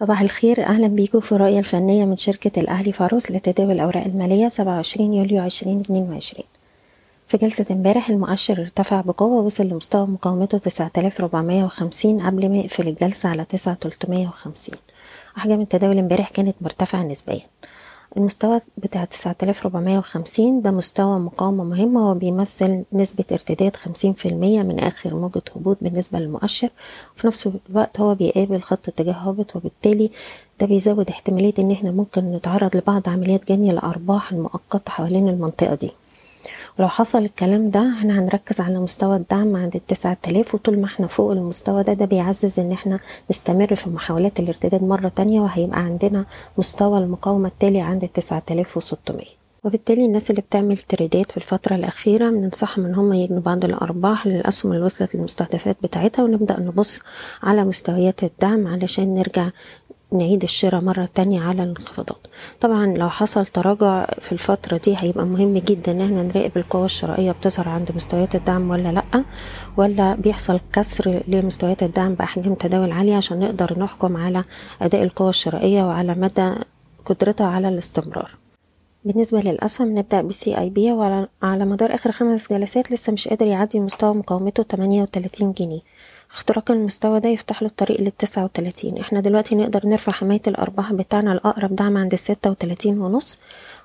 صباح الخير أهلا بيكم في الرؤية الفنية من شركة الأهلي فاروس لتداول الأوراق المالية 27 يوليو 2022 في جلسة امبارح المؤشر ارتفع بقوة وصل لمستوى مقاومته 9450 قبل ما يقفل الجلسة على 9350 أحجام التداول امبارح كانت مرتفعة نسبيا. المستوى بتاع 9450 ده مستوى مقاومة مهمة. وهو بيمثل نسبة ارتداد 50% من آخر موجة هبوط بالنسبة للمؤشر. وفي نفس الوقت هو بيقابل خط اتجاه هابط وبالتالي ده بيزود احتمالية إن إحنا ممكن نتعرض لبعض عمليات جني الأرباح المؤقتة حوالين المنطقة دي. ولو حصل الكلام ده إحنا هنركز على مستوى الدعم عند التسعة آلاف وطول ما إحنا فوق المستوى ده ده بيعزز ان إحنا نستمر في محاولات الارتداد مرة تانية وهيبقى عندنا مستوى المقاومة التالي عند التسعة آلاف وستمية. وبالتالي الناس اللي بتعمل تريدات في الفترة الأخيرة بننصحهم إن هم يجنوا بعض الأرباح للأسهم اللي وصلت للمستهدفات بتاعتها ونبدأ نبص على مستويات الدعم علشان نرجع نعيد الشراء مرة تانية على الانخفاضات. طبعا لو حصل تراجع في الفترة دي هيبقى مهم جدا إن إحنا نراقب القوة الشرائية بتظهر عند مستويات الدعم ولا لأ ولا بيحصل كسر لمستويات الدعم بأحجام تداول عالية عشان نقدر نحكم على أداء القوة الشرائية وعلى مدى قدرتها على الاستمرار. بالنسبة للأسهم نبدأ بسي اي بي وعلى على مدار آخر خمس جلسات لسه مش قادر يعدي مستوى مقاومته 38 جنيه. اختراق المستوى ده يفتح له الطريق للتسعة وتلاتين. إحنا دلوقتي نقدر نرفع حماية الأرباح بتاعنا الأقرب دعم عند الستة وتلاتين ونص.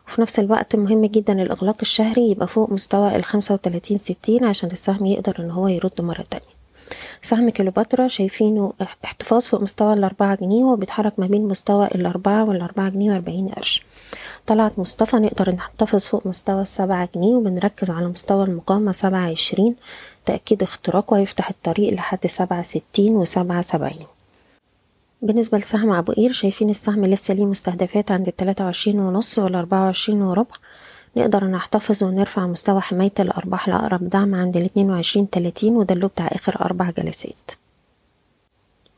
وفي نفس الوقت مهم جدا الإغلاق الشهري يبقى فوق مستوى الخمسة وتلاتين ستين عشان السهم يقدر إن هو يرد مرة تانية. سهم كيلوباترا شايفينه احتفاظ فوق مستوى الأربعة جنيه وبيتحرك ما بين مستوى الأربعة والأربعة جنيه وأربعين قرش. طلعت مصطفى نقدر نحتفظ فوق مستوى السبعة جنيه وبنركز على مستوى المقاومة سبعة عشرين تأكيد اختراقه هيفتح الطريق لحد سبعة ستين وسبعة سبعين بالنسبة لسهم أبو قير شايفين السهم لسه ليه مستهدفات عند التلاتة وعشرين ونص والأربعة وعشرين وربع. نقدر نحتفظ ونرفع مستوى حماية الأرباح لأقرب دعم عند الاتنين وعشرين تلاتين وده اللي بتاع آخر أربع جلسات.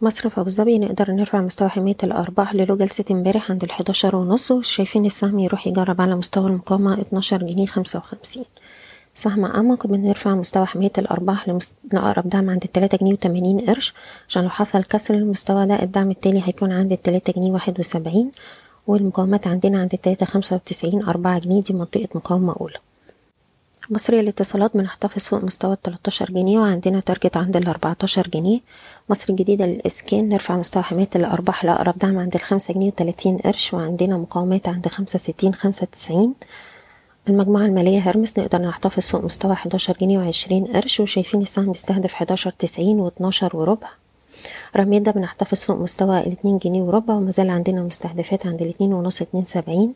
مصرف أبو ظبي نقدر نرفع مستوى حماية الأرباح له جلسة امبارح عند الحداشر ونص. وشايفين السهم يروح يجرب على مستوى المقاومة اتناشر جنيه خمسة وخمسين. سهم أعمق بنرفع مستوى حماية الأرباح. لأقرب دعم عند التلاتة جنيه وتمانين قرش. عشان لو حصل كسر المستوى ده الدعم التالي هيكون عند التلاتة جنيه واحد وسبعين والمقاومات عندنا عند التلاتة خمسة وتسعين أربعة جنيه. دي منطقة مقاومة أولى. مصرية للاتصالات بنحتفظ فوق مستوى التلاتاشر جنيه وعندنا تارجت عند الأربعتاشر جنيه. مصر الجديدة للإسكان نرفع مستوى حماية الأرباح لأقرب دعم عند الخمسة جنيه وتلاتين قرش وعندنا مقاومات عند خمسة ستين خمسة تسعين. المجموعة المالية هرمس نقدر نحتفظ فوق مستوى حداشر جنيه وعشرين قرش وشايفين السهم بيستهدف حداشر تسعين واتناشر وربع. رميدة بنحتفظ فوق مستوى الاتنين جنيه وربع ومازال عندنا مستهدفات عند الاتنين ونص اتنين سبعين.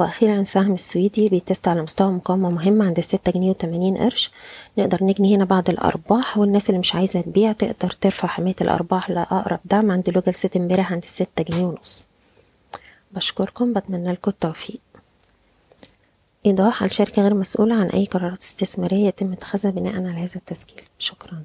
وأخيرا السهم السويدي بيتست على مستوى مقاومة مهم عند الستة جنيه وتمانين قرش. نقدر نجني هنا بعض الأرباح والناس اللي مش عايزة تبيع تقدر ترفع حماية الأرباح لأقرب دعم عند له جلسة امبارح عند الستة جنيه ونص. بشكركم بتمنى لكم التوفيق. إيضاح الشركة غير مسؤولة عن أي قرارات استثمارية يتم اتخاذها بناء على هذا التسجيل. شكرا.